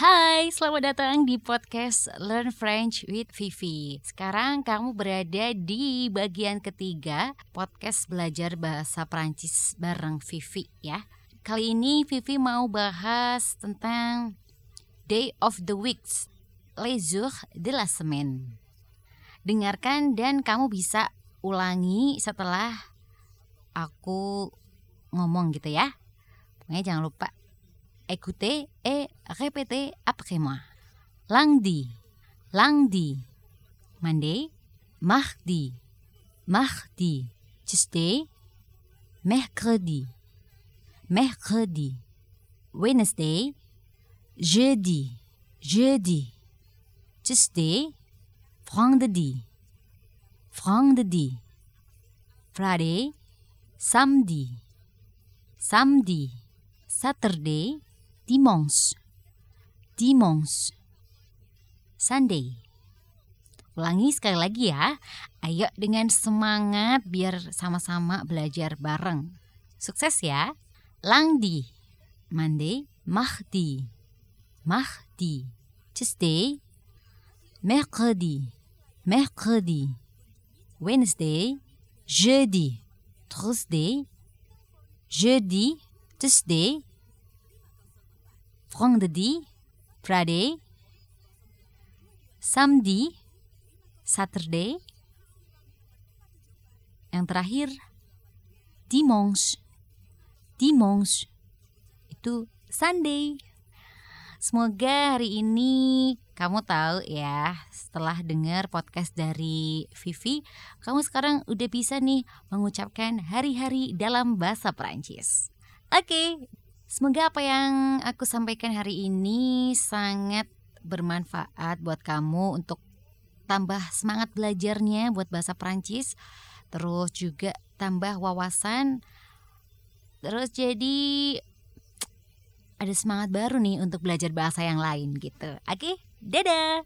Hai, selamat datang di podcast Learn French with Vivi. Sekarang kamu berada di bagian ketiga podcast belajar bahasa Prancis bareng Vivi ya. Kali ini Vivi mau bahas tentang Day of the Weeks, les jours de la semaine. Dengarkan dan kamu bisa ulangi setelah aku ngomong gitu ya. Pokoknya jangan lupa Écoutez et répétez après moi. Lundi, lundi. Monday, mardi, mardi. Tuesday, mercredi, mercredi. Wednesday, jeudi, jeudi. Tuesday, vendredi, vendredi. Friday, samedi, samedi. Saturday, dimanche, dimanche, Sunday. Ulangi sekali lagi ya. Ayo dengan semangat biar sama-sama belajar bareng. Sukses ya. Lundi, Monday, mardi, mardi, Tuesday, mercredi, mercredi, Wednesday, jeudi, Thursday, jeudi, Tuesday, vendredi, Friday, samedi, Saturday, yang terakhir dimanche, dimanche itu Sunday. Semoga hari ini kamu tahu ya setelah dengar podcast dari Vivi, kamu sekarang udah bisa nih mengucapkan hari-hari dalam bahasa Perancis. Oke, Semoga apa yang aku sampaikan hari ini sangat bermanfaat buat kamu untuk tambah semangat belajarnya buat bahasa Prancis, terus juga tambah wawasan, terus jadi ada semangat baru nih untuk belajar bahasa yang lain gitu. Oke, dadah.